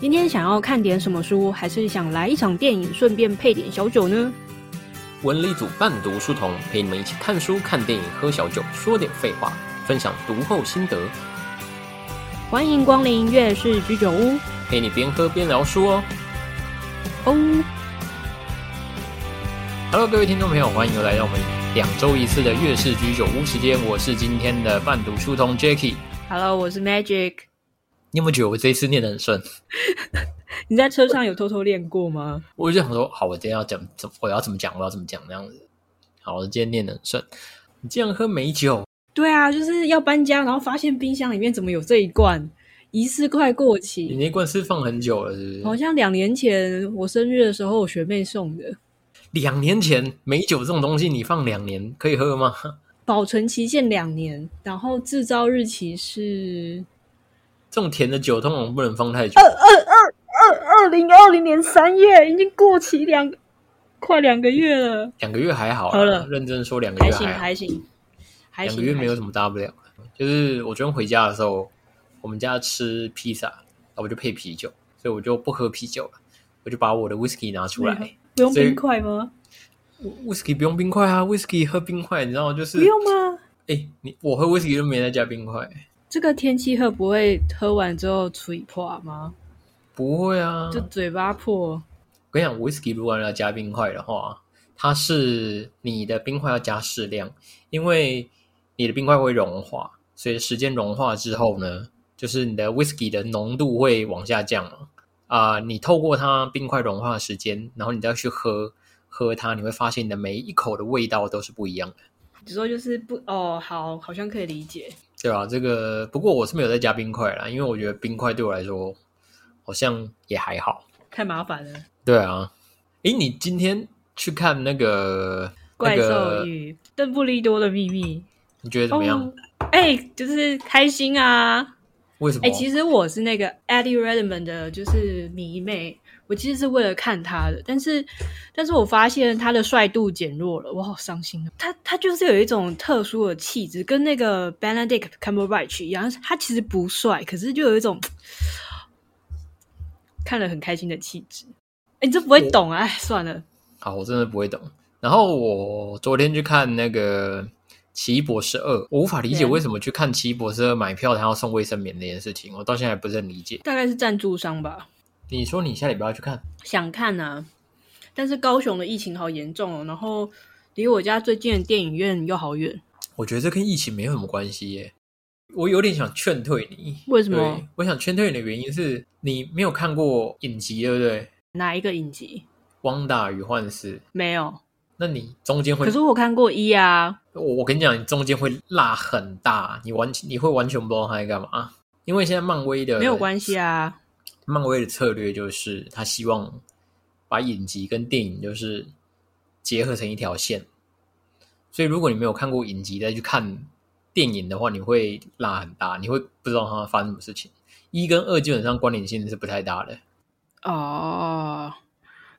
今天想要看点什么书，还是想来一场电影，顺便配点小酒呢？文理组伴读书童陪你们一起看书、看电影、喝小酒，说点废话，分享读后心得，欢迎光临月氏居酒屋陪你边喝边聊书哦。哦。Hello，各位听众朋友，欢迎又来到我们两周一次的月氏居酒屋时间。我是今天的伴读书童 Jacky。Hello，我是 Magic。你有没有觉得我这一次念的很顺？你在车上有偷偷练过吗？我就想说，好，我今天要讲怎，我要怎么讲，我要怎么讲那样子。好，我今天念的很顺。你竟然喝美酒？对啊，就是要搬家，然后发现冰箱里面怎么有这一罐，疑似快过期你期，那罐是放很久了，是不是？好像两年前我生日的时候我学妹送的，两年前美酒这种东西，你放两年可以喝吗？保存期限两年，然后制造日期是这种甜的酒通常不能放太久。二二二二二零二零年三月，已经过期两快两个月了，两个月还好啦，喝了认真说两个月还行，还两行，还行个月没有什么大不了。就是我昨天回家的时候，我们家吃披萨，然后我就配啤酒，所以我就不喝啤酒了，我就把我的 whisky 拿出来。不用冰块吗？whisky 不用冰块啊，whisky 喝冰块，你知道就是不用吗？哎、你我喝 whisky 都没再加冰块，这个天气喝不会喝完之后嘴破吗？不会啊。就嘴巴破。我跟你讲，whisky 如果要加冰块的话，它是你的冰块要加适量，因为你的冰块会融化，所以时间融化之后呢，就是你的 whisky 的浓度会往下降了啊、你透过它冰块融化的时间，然后你再去喝喝它，你会发现你的每一口的味道都是不一样的，你说就是不哦，好，好像可以理解。对啊、这个不过我是没有再加冰块啦，因为我觉得冰块对我来说好像也还好。太麻烦了，对啊，诶，你今天去看那个怪兽那个，与邓布利多的秘密你觉得怎么样？哦哎、就是开心啊！为什么？哎、其实我是那个 Eddie Redmayne 的，就是迷妹。我其实是为了看他的，但是，但是我发现他的帅度减弱了，我好伤心啊！他他就是有一种特殊的气质，跟那个 Benedict Cumberbatch 一样，他其实不帅，可是就有一种看了很开心的气质。哎、你这不会懂啊？哎，算了，好，我真的不会懂。然后我昨天去看那个《奇异博士二》，我无法理解为什么去看《奇异博士二》买票他要送卫生棉那件事情，我到现在还不是很理解。大概是赞助商吧，你说你下礼拜要去看？想看啊，但是高雄的疫情好严重哦，然后离我家最近的电影院又好远，我觉得这跟疫情没有什么关系耶。我有点想劝退你，为什么？我想劝退你的原因是你没有看过影集，对不对？哪一个影集？《汪达与幻视》，没有，那你中间会可是我看过一啊，我我跟你讲，你中间会落很大，你完你会完全不知道他在干嘛。因为现在漫威的没有关系啊。漫威的策略就是他希望把影集跟电影就是结合成一条线，所以如果你没有看过影集再去看电影的话，你会落很大，你会不知道它发生什么事情。一跟二基本上关联性是不太大的。哦，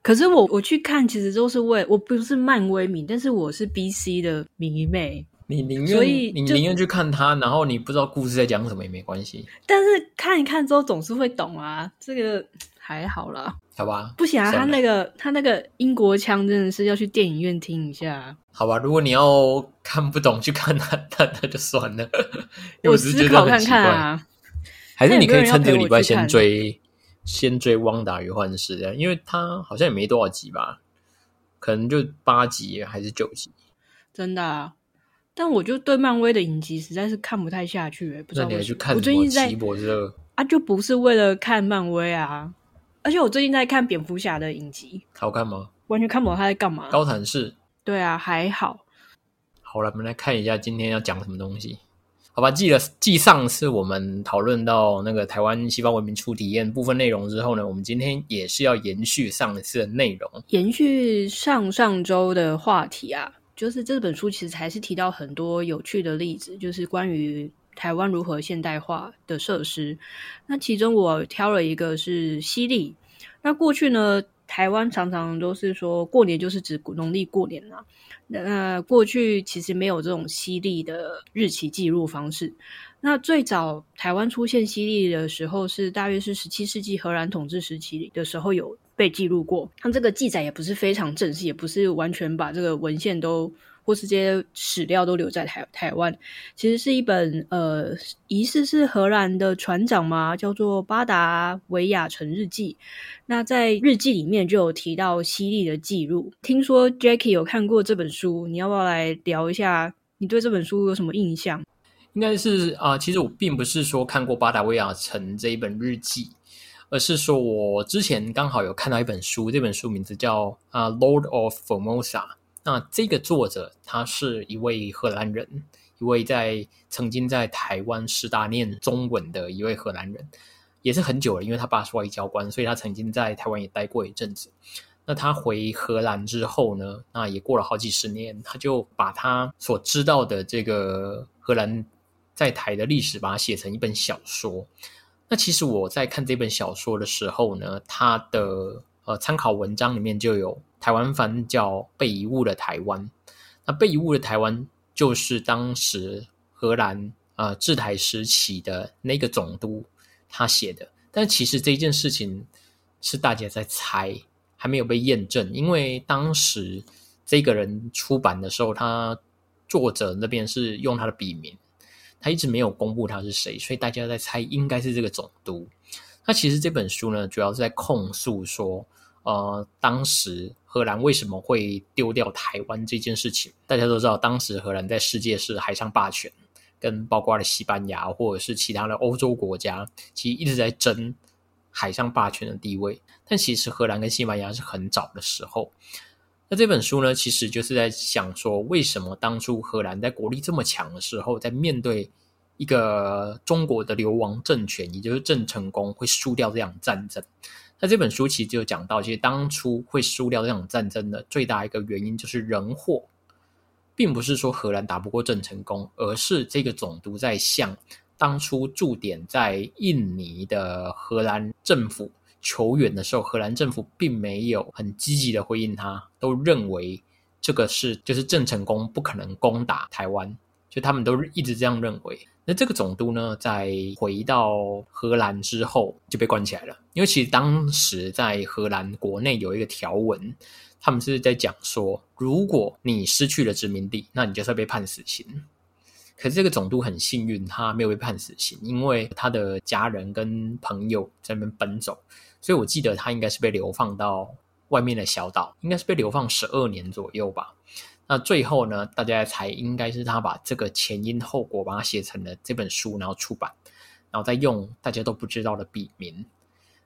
可是我我去看，其实都是为我不是漫威迷，但是我是 BC 的迷妹。你宁愿你宁愿去看它，然后你不知道故事在讲什么也没关系，但是看一看之后总是会懂啊，这个还好啦。好吧？不行啊，他那个他那个英国腔真的是要去电影院听一下。啊好吧，如果你要看不懂去看他，那 那就算了。我只是觉思考看得很奇怪，看啊，还是你可以趁这个礼拜先追，先追《汪达与幻视》啊，因为它好像也没多少集吧，可能就八集还是九集。真的啊。但我就对漫威的影集实在是看不太下去、欸，不知那你还道为什么。去看什么《我最近在？啊，就不是为了看漫威啊，而且我最近在看蝙蝠侠的影集，好看吗？完全看不懂他在干嘛。高谭市。对啊，还好。好了，我们来看一下今天要讲什么东西。好吧，记得继上次我们讨论到那个台湾西方文明初体验部分内容之后呢，我们今天也是要延续上一次的内容。延续上上周的话题啊，就是这本书其实还是提到很多有趣的例子，就是关于台湾如何现代化的设施。那其中我挑了一个是西丽。那过去呢，台湾常常都是说过年就是指农历过年啊。那过去其实没有这种西历的日期记录方式。那最早台湾出现西历的时候，是大约是十七世纪荷兰统治时期的时候有被记录过。他这个记载也不是非常正式，也不是完全把这个文献都或是这些史料都留在台台湾。其实是一本呃，疑似是荷兰的船长嘛，叫做巴达维亚城日记。那在日记里面就有提到西利的记录。听说 Jackie 有看过这本书，你要不要来聊一下？你对这本书有什么印象？应该是啊，其实我并不是说看过巴达维亚城这一本日记，而是说我之前刚好有看到一本书，这本书名字叫啊《Lord of Formosa》。那这个作者他是一位荷兰人，一位在曾经在台湾师大念中文的一位荷兰人，也是很久了，因为他爸是外交官，所以他曾经在台湾也待过一阵子。那他回荷兰之后呢，那也过了好几十年，他就把他所知道的这个荷兰。在台的历史，把它写成一本小说。那其实我在看这本小说的时候呢，它的呃参考文章里面就有台湾翻叫《被遗物的台湾》。那被遗物的台湾就是当时荷兰呃治台时期的那个总督他写的。但其实这件事情是大家在猜，还没有被验证。因为当时这个人出版的时候，他作者那边是用他的笔名。他一直没有公布他是谁，所以大家在猜应该是这个总督。那其实这本书呢，主要是在控诉说，呃，当时荷兰为什么会丢掉台湾这件事情。大家都知道，当时荷兰在世界是海上霸权，跟包括了西班牙或者是其他的欧洲国家，其实一直在争海上霸权的地位。但其实荷兰跟西班牙是很早的时候。那这本书呢，其实就是在想说，为什么当初荷兰在国力这么强的时候，在面对一个中国的流亡政权，也就是郑成功，会输掉这场战争？那这本书其实就讲到，其实当初会输掉这场战争的最大一个原因就是人祸，并不是说荷兰打不过郑成功，而是这个总督在向当初驻点在印尼的荷兰政府。求援的时候，荷兰政府并没有很积极的回应他，都认为这个是就是郑成功不可能攻打台湾，就他们都一直这样认为。那这个总督呢，在回到荷兰之后就被关起来了，因为其实当时在荷兰国内有一个条文，他们是在讲说，如果你失去了殖民地，那你就是被判死刑。可是这个总督很幸运，他没有被判死刑，因为他的家人跟朋友在那边奔走。所以我记得他应该是被流放到外面的小岛，应该是被流放十二年左右吧。那最后呢，大家才应该是他把这个前因后果把它写成了这本书，然后出版，然后再用大家都不知道的笔名。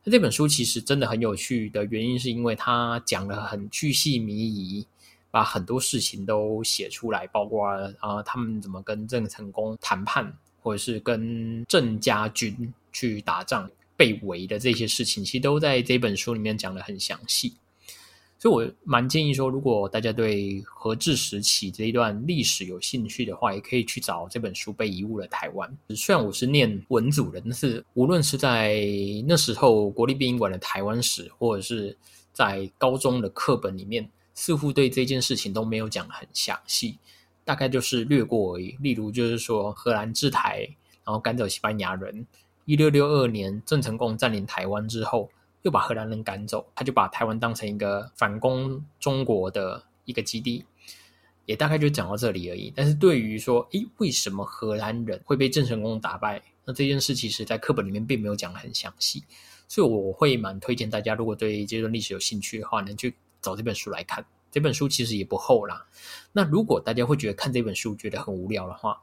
那这本书其实真的很有趣的原因，是因为他讲了很巨细靡遗，把很多事情都写出来，包括啊他们怎么跟郑成功谈判，或者是跟郑家军去打仗。被围的这些事情，其实都在这本书里面讲的很详细，所以我蛮建议说，如果大家对和治时期这一段历史有兴趣的话，也可以去找这本书《被遗误的台湾》。虽然我是念文组的，但是无论是在那时候国立殡仪馆的台湾史，或者是在高中的课本里面，似乎对这件事情都没有讲很详细，大概就是略过而已。例如，就是说荷兰治台，然后赶走西班牙人。一六六二年，郑成功占领台湾之后，又把荷兰人赶走，他就把台湾当成一个反攻中国的一个基地，也大概就讲到这里而已。但是对于说，诶，为什么荷兰人会被郑成功打败？那这件事其实在课本里面并没有讲得很详细，所以我会蛮推荐大家，如果对这段历史有兴趣的话，能去找这本书来看。这本书其实也不厚啦。那如果大家会觉得看这本书觉得很无聊的话，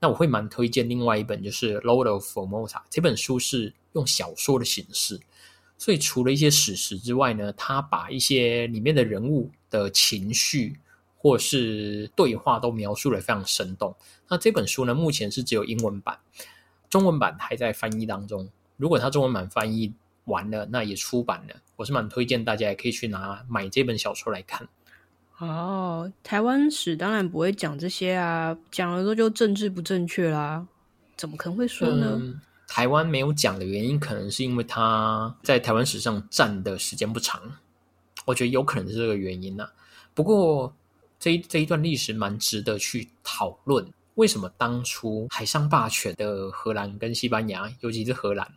那我会蛮推荐另外一本，就是《Lord of Formosa》这本书是用小说的形式，所以除了一些史实之外呢，他把一些里面的人物的情绪或是对话都描述的非常生动。那这本书呢，目前是只有英文版，中文版还在翻译当中。如果他中文版翻译完了，那也出版了，我是蛮推荐大家也可以去拿买这本小说来看。哦，台湾史当然不会讲这些啊，讲了之后就政治不正确啦，怎么可能会说呢？台湾没有讲的原因，可能是因为他在台湾史上占的时间不长，我觉得有可能是这个原因呐。不过这一这一段历史蛮值得去讨论，为什么当初海上霸权的荷兰跟西班牙，尤其是荷兰，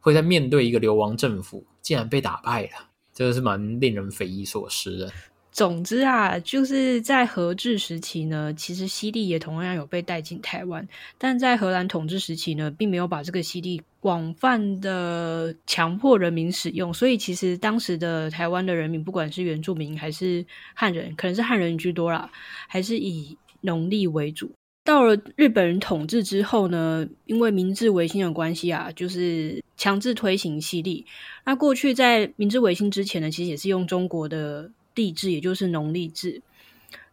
会在面对一个流亡政府，竟然被打败了？这个是蛮令人匪夷所思的。总之啊，就是在荷治时期呢，其实西地也同样有被带进台湾，但在荷兰统治时期呢，并没有把这个西地广泛的强迫人民使用，所以其实当时的台湾的人民，不管是原住民还是汉人，可能是汉人居多啦，还是以农历为主。到了日本人统治之后呢，因为明治维新的关系啊，就是强制推行西历。那过去在明治维新之前呢，其实也是用中国的。地制也就是农历制，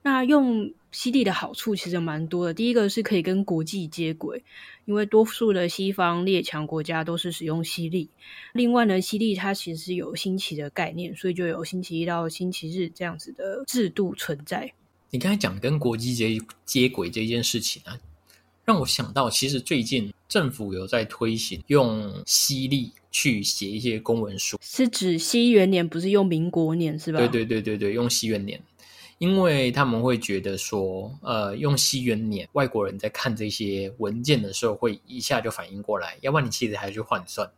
那用西历的好处其实蛮多的。第一个是可以跟国际接轨，因为多数的西方列强国家都是使用西历。另外呢，西历它其实有星期的概念，所以就有星期一到星期日这样子的制度存在。你刚才讲跟国际接接轨这件事情啊，让我想到，其实最近政府有在推行用西历。去写一些公文书，是指西元年，不是用民国年，是吧？对对对对对，用西元年，因为他们会觉得说，呃，用西元年，外国人在看这些文件的时候，会一下就反应过来，要不然你其实还要去换算，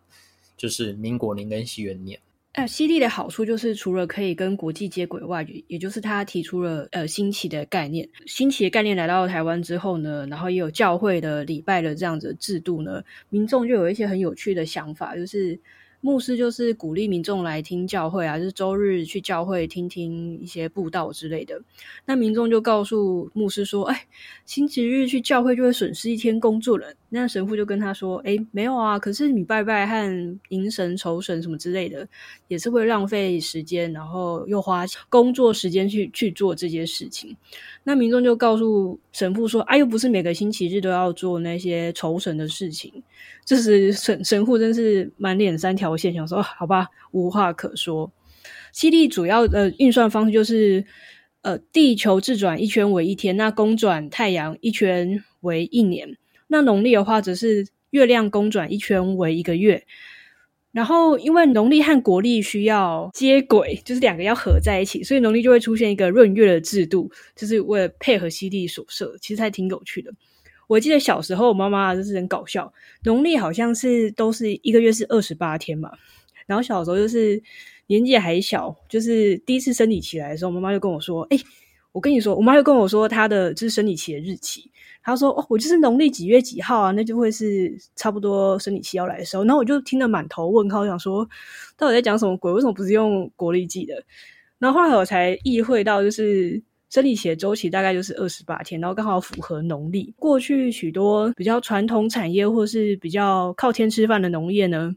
就是民国年跟西元年。那，西历的好处就是，除了可以跟国际接轨外，也就是他提出了呃新奇的概念。新奇的概念来到台湾之后呢，然后也有教会的礼拜的这样子制度呢，民众就有一些很有趣的想法，就是。牧师就是鼓励民众来听教会啊，就是周日去教会听听一些布道之类的。那民众就告诉牧师说：“哎，星期日去教会就会损失一天工作了。”那神父就跟他说：“哎，没有啊，可是你拜拜和迎神酬神什么之类的，也是会浪费时间，然后又花工作时间去去做这些事情。”那民众就告诉神父说：“哎，又不是每个星期日都要做那些酬神的事情。”这是神神父真是满脸三条线，想说好吧，无话可说。西历主要的运算方式就是，呃，地球自转一圈为一天，那公转太阳一圈为一年。那农历的话，则是月亮公转一圈为一个月。然后，因为农历和国历需要接轨，就是两个要合在一起，所以农历就会出现一个闰月的制度，就是为了配合西历所设。其实还挺有趣的。我记得小时候，我妈妈就是很搞笑。农历好像是都是一个月是二十八天嘛，然后小时候就是年纪还小，就是第一次生理期来的时候，妈妈就跟我说：“哎，我跟你说，我妈就跟我说她的就是生理期的日期。他说：哦，我就是农历几月几号啊，那就会是差不多生理期要来的时候。然后我就听得满头问号，想说到底在讲什么鬼？为什么不是用国历记的？然后后来我才意会到，就是。生理期的周期大概就是二十八天，然后刚好符合农历。过去许多比较传统产业或是比较靠天吃饭的农业呢，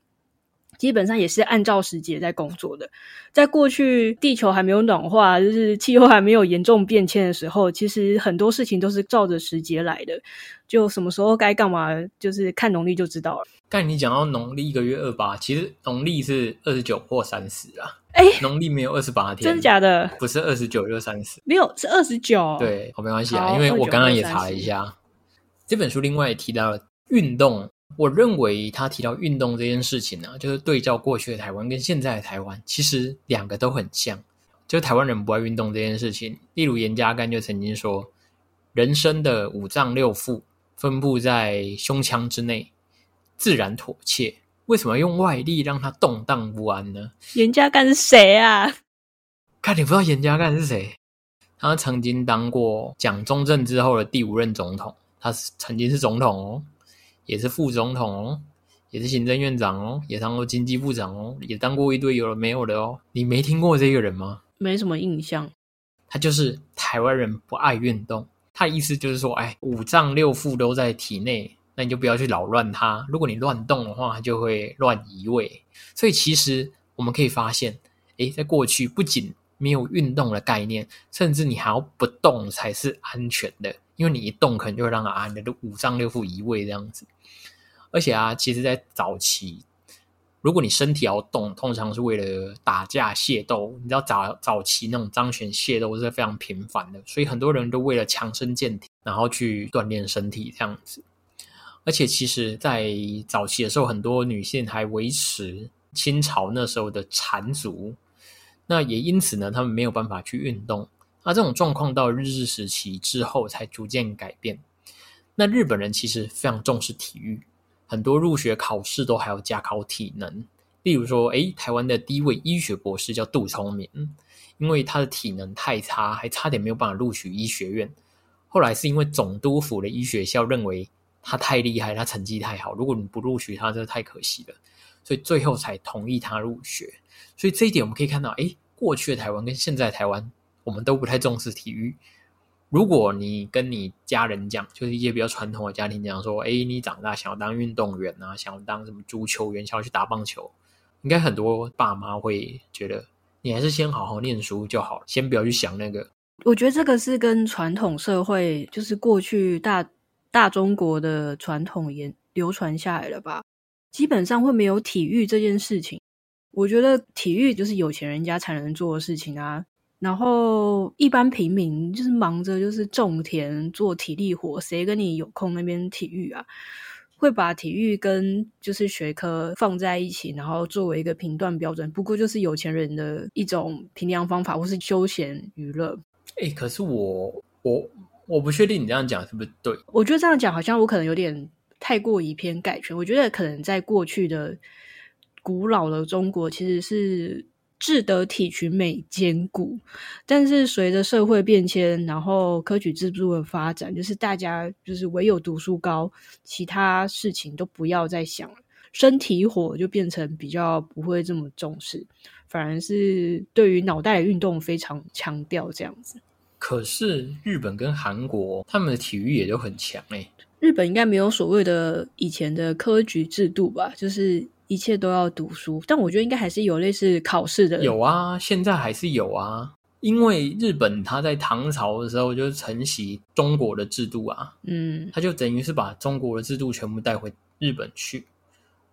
基本上也是按照时节在工作的。在过去地球还没有暖化，就是气候还没有严重变迁的时候，其实很多事情都是照着时节来的。就什么时候该干嘛，就是看农历就知道了。但你讲到农历一个月二八，其实农历是二十九或三十啊。哎，农历没有二十八天，真的假的？不是二十九就三十，没有是二十九。对，好没关系啊，因为我刚刚也查了一下这本书，另外也提到了运动。我认为他提到运动这件事情呢，就是对照过去的台湾跟现在的台湾，其实两个都很像。就台湾人不爱运动这件事情，例如严家淦就曾经说：“人生的五脏六腑分布在胸腔之内，自然妥切。”为什么用外力让它动荡不安呢？严家淦是谁啊？看你不知道严家淦是谁？他曾经当过蒋中正之后的第五任总统，他是曾经是总统哦，也是副总统哦，也是行政院长哦，也当过经济部长哦，也当过一堆有了没有的哦。你没听过这个人吗？没什么印象。他就是台湾人不爱运动，他的意思就是说，哎，五脏六腑都在体内。那你就不要去扰乱它。如果你乱动的话，它就会乱移位。所以其实我们可以发现，诶，在过去不仅没有运动的概念，甚至你还要不动才是安全的，因为你一动可能就会让啊，你的五脏六腑移位这样子。而且啊，其实，在早期，如果你身体要动，通常是为了打架械斗。你知道早早期那种张权械斗是非常频繁的，所以很多人都为了强身健体，然后去锻炼身体这样子。而且，其实，在早期的时候，很多女性还维持清朝那时候的缠足。那也因此呢，他们没有办法去运动。那这种状况到日治时期之后才逐渐改变。那日本人其实非常重视体育，很多入学考试都还要加考体能。例如说，诶，台湾的第一位医学博士叫杜聪明，因为他的体能太差，还差点没有办法录取医学院。后来是因为总督府的医学校认为他太厉害，他成绩太好，如果你不录取他，这太可惜了，所以最后才同意他入学。所以这一点我们可以看到，诶，过去的台湾跟现在台湾，我们都不太重视体育。如果你跟你家人讲，就是一些比较传统的家庭讲说，哎，你长大想要当运动员啊，想要当什么足球员，想要去打棒球，应该很多爸妈会觉得，你还是先好好念书就好，先不要去想那个。我觉得这个是跟传统社会，就是过去大大中国的传统延流传下来了吧，基本上会没有体育这件事情。我觉得体育就是有钱人家才能做的事情啊。然后一般平民就是忙着就是种田做体力活，谁跟你有空那边体育啊？会把体育跟就是学科放在一起，然后作为一个评断标准。不过就是有钱人的一种评量方法，或是休闲娱乐。哎，可是我我我不确定你这样讲是不是对？我觉得这样讲好像我可能有点太过以偏概全。我觉得可能在过去的古老的中国，其实是。智得体群美兼顾，但是随着社会变迁，然后科举制度的发展，就是大家就是唯有读书高，其他事情都不要再想了。身体火就变成比较不会这么重视，反而是对于脑袋的运动非常强调这样子。可是日本跟韩国他们的体育也就很强哎，日本应该没有所谓的以前的科举制度吧？就是。一切都要读书，但我觉得应该还是有类似考试的。有啊，现在还是有啊。因为日本他在唐朝的时候就承袭中国的制度啊，嗯，他就等于是把中国的制度全部带回日本去。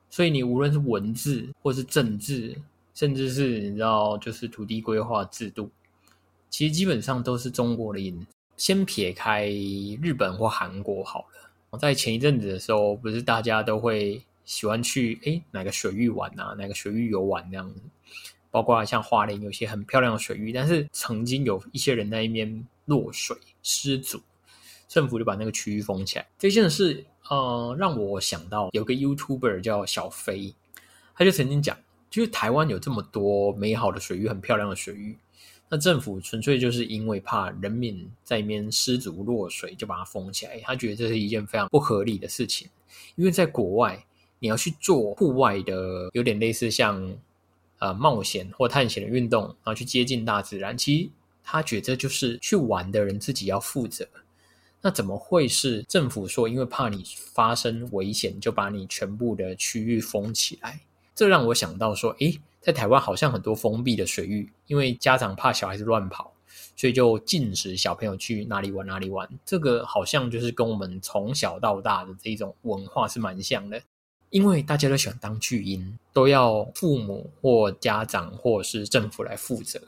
所以你无论是文字，或是政治，甚至是你知道，就是土地规划制度，其实基本上都是中国的影。先撇开日本或韩国好了，在前一阵子的时候，不是大家都会。喜欢去哎哪个水域玩啊？哪个水域游玩这样子？包括像花莲有些很漂亮的水域，但是曾经有一些人在那边落水失足，政府就把那个区域封起来。这件事呃让我想到有个 YouTuber 叫小飞，他就曾经讲，就是台湾有这么多美好的水域，很漂亮的水域，那政府纯粹就是因为怕人民在那边失足落水，就把它封起来。他觉得这是一件非常不合理的事情，因为在国外。你要去做户外的，有点类似像呃冒险或探险的运动，然后去接近大自然。其实他觉得就是去玩的人自己要负责。那怎么会是政府说因为怕你发生危险，就把你全部的区域封起来？这让我想到说，诶，在台湾好像很多封闭的水域，因为家长怕小孩子乱跑，所以就禁止小朋友去哪里玩哪里玩。这个好像就是跟我们从小到大的这种文化是蛮像的。因为大家都喜欢当巨婴，都要父母或家长或是政府来负责。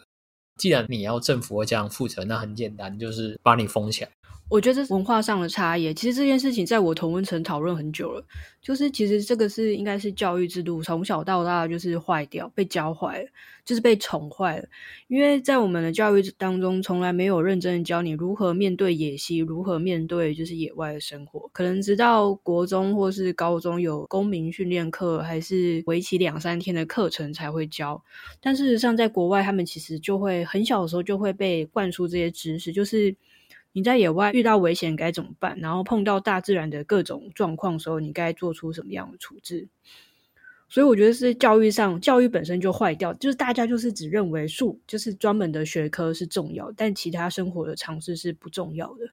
既然你要政府或家长负责，那很简单，就是把你封起来。我觉得文化上的差异，其实这件事情在我同温层讨论很久了。就是其实这个是应该是教育制度从小到大就是坏掉，被教坏了，就是被宠坏了。因为在我们的教育当中，从来没有认真的教你如何面对野溪，如何面对就是野外的生活。可能直到国中或是高中有公民训练课，还是为期两三天的课程才会教。但事实上，在国外他们其实就会很小的时候就会被灌输这些知识，就是。你在野外遇到危险该怎么办？然后碰到大自然的各种状况时候，你该做出什么样的处置？所以我觉得是教育上，教育本身就坏掉，就是大家就是只认为数就是专门的学科是重要，但其他生活的常识是不重要的。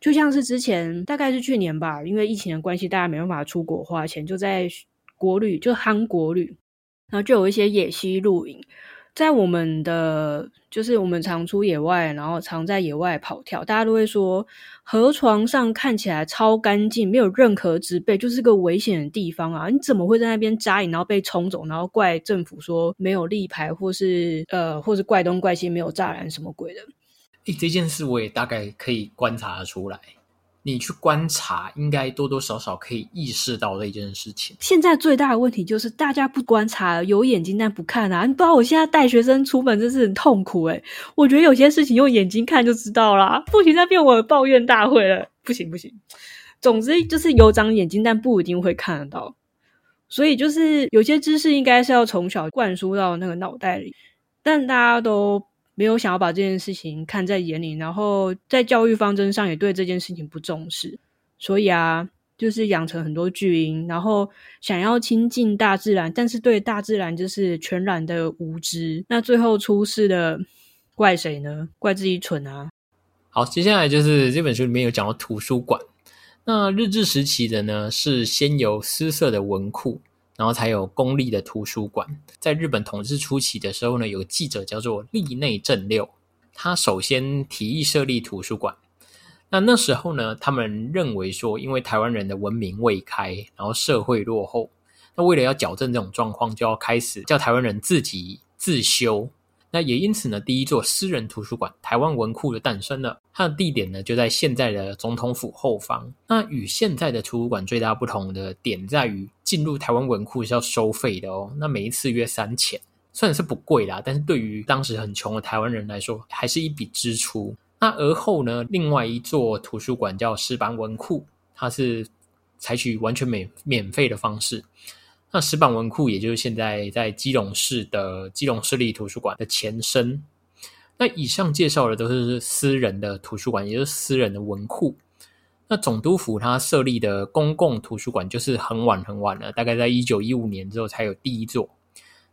就像是之前大概是去年吧，因为疫情的关系，大家没办法出国花钱，就在国旅就韩国旅，然后就有一些野溪露营。在我们的就是我们常出野外，然后常在野外跑跳，大家都会说河床上看起来超干净，没有任何植被，就是个危险的地方啊！你怎么会在那边扎营，然后被冲走，然后怪政府说没有立牌，或是呃，或是怪东怪西没有栅栏什么鬼的？诶，这件事我也大概可以观察出来，你去观察，应该多多少少可以意识到的一件事情。现在最大的问题就是大家不观察，有眼睛但不看啊！你不知道我现在带学生出门真是很痛苦诶我觉得有些事情用眼睛看就知道啦，不行再变我的抱怨大会了，不行不行。总之就是有长眼睛，但不一定会看得到。所以就是有些知识应该是要从小灌输到那个脑袋里，但大家都。没有想要把这件事情看在眼里，然后在教育方针上也对这件事情不重视，所以啊，就是养成很多巨婴，然后想要亲近大自然，但是对大自然就是全然的无知，那最后出事的怪谁呢？怪自己蠢啊！好，接下来就是这本书里面有讲到图书馆，那日治时期的呢是先有私设的文库。然后才有公立的图书馆。在日本统治初期的时候呢，有个记者叫做立内正六，他首先提议设立图书馆。那那时候呢，他们认为说，因为台湾人的文明未开，然后社会落后，那为了要矫正这种状况，就要开始叫台湾人自己自修。那也因此呢，第一座私人图书馆——台湾文库的诞生了。它的地点呢，就在现在的总统府后方。那与现在的图书馆最大不同的点在于，进入台湾文库是要收费的哦。那每一次约三千，虽然是不贵啦，但是对于当时很穷的台湾人来说，还是一笔支出。那而后呢，另外一座图书馆叫石板文库，它是采取完全免免费的方式。那石板文库，也就是现在在基隆市的基隆市立图书馆的前身。那以上介绍的都是私人的图书馆，也就是私人的文库。那总督府它设立的公共图书馆，就是很晚很晚了，大概在一九一五年之后才有第一座。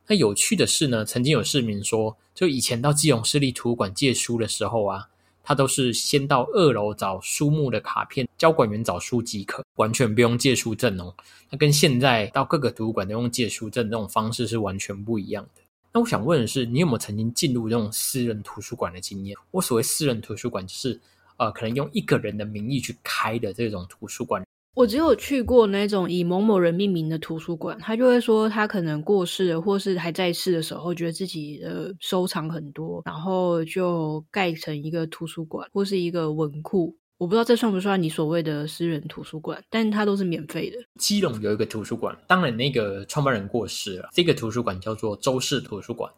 那有趣的是呢，曾经有市民说，就以前到基隆市立图书馆借书的时候啊。他都是先到二楼找书目的卡片，交管员找书即可，完全不用借书证哦。那跟现在到各个图书馆都用借书证这种方式是完全不一样的。那我想问的是，你有没有曾经进入这种私人图书馆的经验？我所谓私人图书馆，就是呃，可能用一个人的名义去开的这种图书馆。我只有去过那种以某某人命名的图书馆，他就会说他可能过世了，或是还在世的时候，觉得自己的收藏很多，然后就盖成一个图书馆或是一个文库。我不知道这算不算你所谓的私人图书馆，但它都是免费的。基隆有一个图书馆，当然那个创办人过世了，这个图书馆叫做周氏图书馆。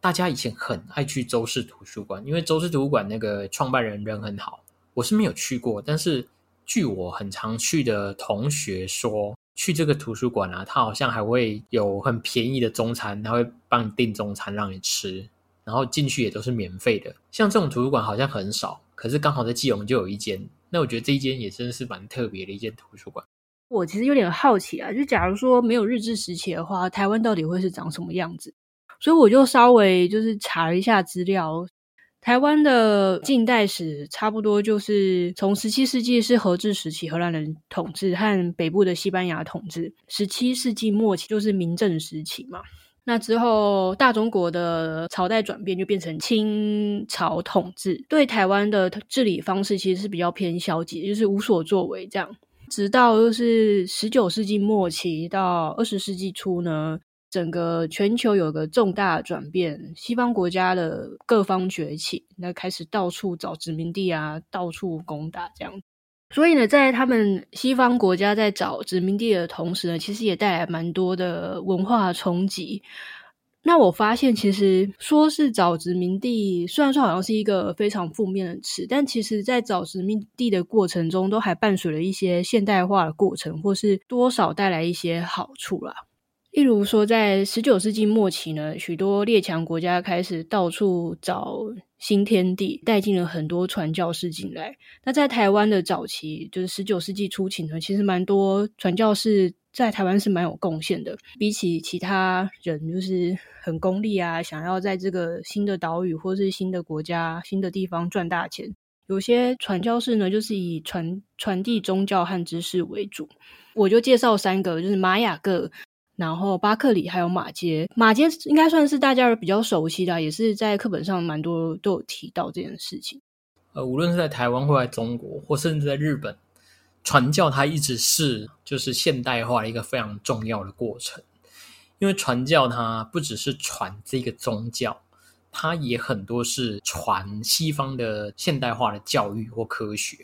大家以前很爱去周氏图书馆，因为周氏图书馆那个创办人人很好。我是没有去过，但是。据我很常去的同学说，去这个图书馆啊，他好像还会有很便宜的中餐，他会帮你订中餐让你吃，然后进去也都是免费的。像这种图书馆好像很少，可是刚好在基隆就有一间。那我觉得这一间也真的是蛮特别的一间图书馆。我其实有点好奇啊，就假如说没有日治时期的话，台湾到底会是长什么样子？所以我就稍微就是查了一下资料。台湾的近代史差不多就是从十七世纪是荷治时期，荷兰人统治和北部的西班牙统治。十七世纪末期就是明正时期嘛。那之后大中国的朝代转变，就变成清朝统治。对台湾的治理方式其实是比较偏消极，就是无所作为这样。直到就是十九世纪末期到二十世纪初呢。整个全球有个重大转变，西方国家的各方崛起，那开始到处找殖民地啊，到处攻打这样。所以呢，在他们西方国家在找殖民地的同时呢，其实也带来蛮多的文化冲击。那我发现，其实说是找殖民地，虽然说好像是一个非常负面的词，但其实在找殖民地的过程中，都还伴随了一些现代化的过程，或是多少带来一些好处啦。例如说，在十九世纪末期呢，许多列强国家开始到处找新天地，带进了很多传教士进来。那在台湾的早期，就是十九世纪初期呢，其实蛮多传教士在台湾是蛮有贡献的。比起其他人，就是很功利啊，想要在这个新的岛屿或是新的国家、新的地方赚大钱，有些传教士呢，就是以传传递宗教和知识为主。我就介绍三个，就是玛雅各。然后巴克里还有马街，马街应该算是大家比较熟悉的，也是在课本上蛮多都有提到这件事情。呃，无论是在台湾或在中国，或甚至在日本，传教它一直是就是现代化一个非常重要的过程。因为传教它不只是传这个宗教，它也很多是传西方的现代化的教育或科学。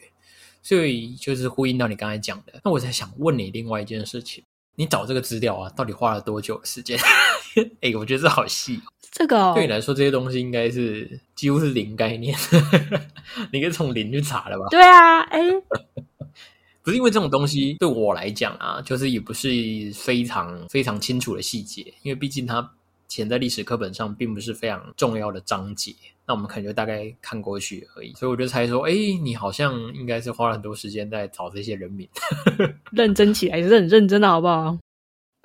所以就是呼应到你刚才讲的。那我在想问你另外一件事情，你找这个资料啊，到底花了多久时间？哎，我觉得这好细。这个对你来说，这些东西应该是几乎是零概念，你可以从零去查了吧？对啊，哎，不是因为这种东西对我来讲啊，就是也不是非常非常清楚的细节，因为毕竟它填在历史课本上并不是非常重要的章节，那我们可能就大概看过去而已。所以我就猜说，哎，你好像应该是花了很多时间在找这些人名，认真起来也是很认真的，好不好？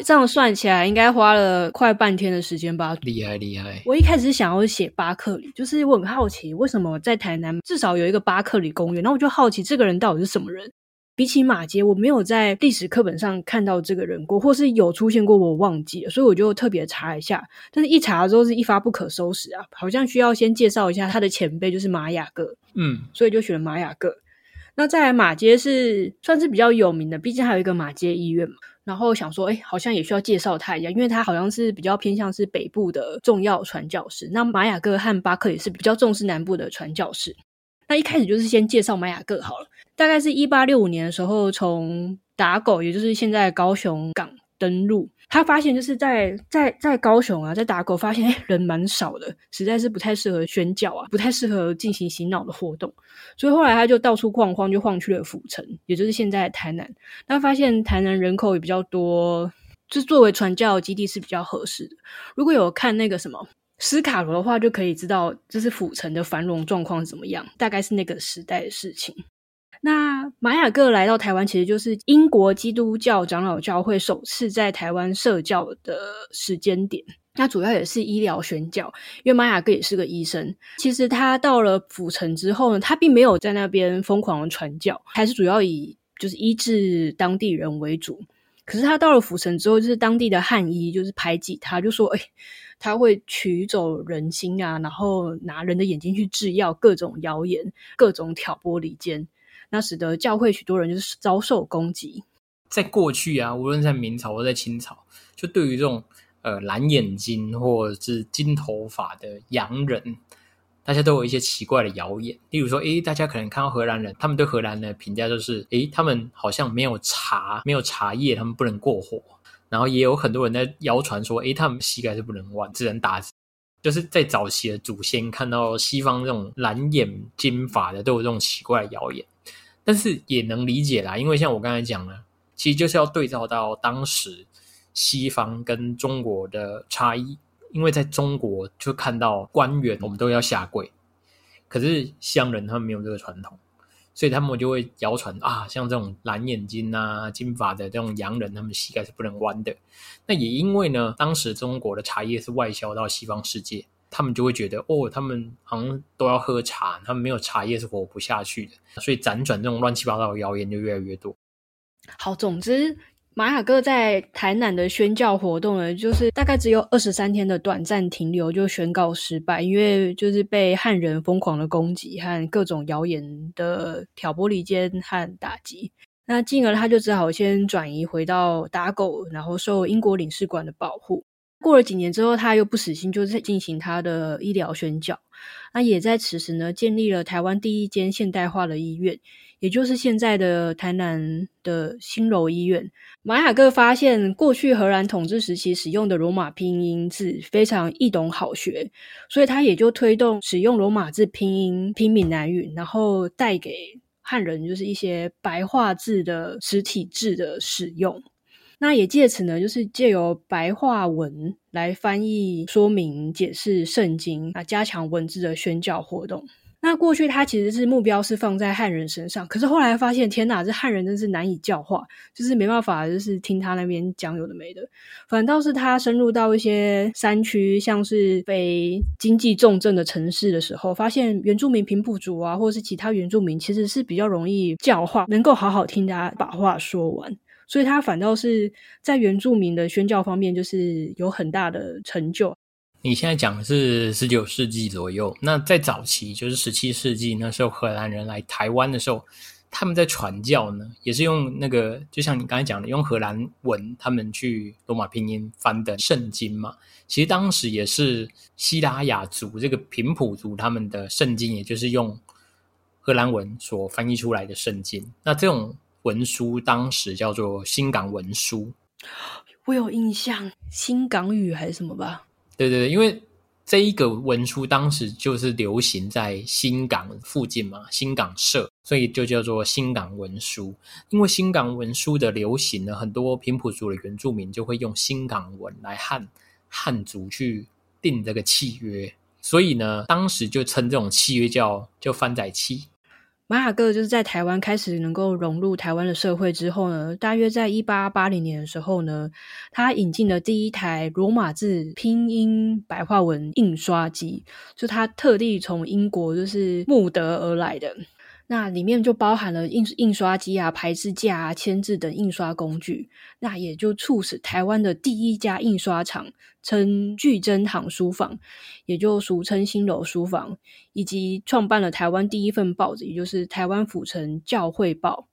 这样算起来，应该花了快半天的时间吧。厉害厉害！我一开始想要写巴克里，就是我很好奇，为什么在台南至少有一个巴克里公园？那我就好奇这个人到底是什么人。比起马街，我没有在历史课本上看到这个人过，或是有出现过，我忘记了，所以我就特别查一下。但是一查之后是一发不可收拾啊，好像需要先介绍一下他的前辈，就是玛雅各。嗯，所以就选了玛雅各。那再来马街是算是比较有名的，毕竟还有一个马街医院嘛。然后想说，哎，好像也需要介绍他一下，因为他好像是比较偏向是北部的重要传教士。那玛雅各和巴克也是比较重视南部的传教士。那一开始就是先介绍玛雅各好了，大概是一八六五年的时候从打狗，也就是现在高雄港登陆。他发现就是在在在高雄啊，在打狗发现哎人蛮少的，实在是不太适合宣教啊，不太适合进行洗脑的活动，所以后来他就到处晃晃，就晃去了府城，也就是现在台南。他发现台南人口也比较多，就作为传教基地是比较合适的。如果有看那个什么斯卡罗的话，就可以知道就是府城的繁荣状况怎么样，大概是那个时代的事情。那玛雅各来到台湾，其实就是英国基督教长老教会首次在台湾设教的时间点。那主要也是医疗宣教，因为玛雅各也是个医生。其实他到了府城之后呢，他并没有在那边疯狂的传教，还是主要以就是医治当地人为主。可是他到了府城之后，就是当地的汉医就是排挤他，就说：“哎，他会取走人心啊，然后拿人的眼睛去制药，各种谣言，各种挑拨离间。”那使得教会许多人就是遭受攻击。在过去啊，无论在明朝或在清朝，就对于这种呃蓝眼睛或者是金头发的洋人，大家都有一些奇怪的谣言。例如说，诶，大家可能看到荷兰人，他们对荷兰的评价就是，诶，他们好像没有茶，没有茶叶，他们不能过火。然后也有很多人在谣传说，诶，他们膝盖是不能弯，只能打。就是在早期的祖先看到西方这种蓝眼金发的，都有这种奇怪的谣言。但是也能理解啦，因为像我刚才讲了，其实就是要对照到当时西方跟中国的差异。因为在中国就看到官员我们都要下跪，可是乡人他们没有这个传统，所以他们就会谣传啊，像这种蓝眼睛啊、金发的这种洋人，他们膝盖是不能弯的。那也因为呢，当时中国的茶叶是外销到西方世界。他们就会觉得，哦，他们好像都要喝茶，他们没有茶叶是活不下去的，所以辗转这种乱七八糟的谣言就越来越多。好，总之，玛雅哥在台南的宣教活动呢，就是大概只有二十三天的短暂停留就宣告失败，因为就是被汉人疯狂的攻击和各种谣言的挑拨离间和打击，那进而他就只好先转移回到打狗，然后受英国领事馆的保护。过了几年之后，他又不死心，就是进行他的医疗宣教。那也在此时呢，建立了台湾第一间现代化的医院，也就是现在的台南的新柔医院。马雅各发现，过去荷兰统治时期使用的罗马拼音字非常易懂好学，所以他也就推动使用罗马字拼音拼闽南语，然后带给汉人就是一些白话字的实体字的使用。那也借此呢，就是借由白话文来翻译、说明、解释圣经啊，加强文字的宣教活动。那过去他其实是目标是放在汉人身上，可是后来发现，天哪，这汉人真是难以教化，就是没办法，就是听他那边讲有的没的。反倒是他深入到一些山区，像是非经济重镇的城市的时候，发现原住民平埔族啊，或是其他原住民，其实是比较容易教化，能够好好听他把话说完。所以他反倒是在原住民的宣教方面，就是有很大的成就。你现在讲的是十九世纪左右，那在早期就是十七世纪那时候，荷兰人来台湾的时候，他们在传教呢，也是用那个，就像你刚才讲的，用荷兰文，他们去罗马拼音翻的圣经嘛。其实当时也是希拉雅族这个平埔族他们的圣经，也就是用荷兰文所翻译出来的圣经。那这种文书当时叫做新港文书。我有印象，新港语还是什么吧？对对对，因为这一个文书当时就是流行在新港附近嘛，新港社，所以就叫做新港文书。因为新港文书的流行呢，很多平埔族的原住民就会用新港文来汉汉族去定这个契约，所以呢，当时就称这种契约叫叫番仔契。马雅各就是在台湾开始能够融入台湾的社会之后呢，大约在一八八零年的时候呢，他引进了第一台罗马字拼音白话文印刷机，就他特地从英国就是慕德而来的。那里面就包含了印印刷机啊、排字架啊、签字等印刷工具。那也就促使台湾的第一家印刷厂称巨珍堂书房，也就俗称新楼书房，以及创办了台湾第一份报纸，也就是台湾府城教会报。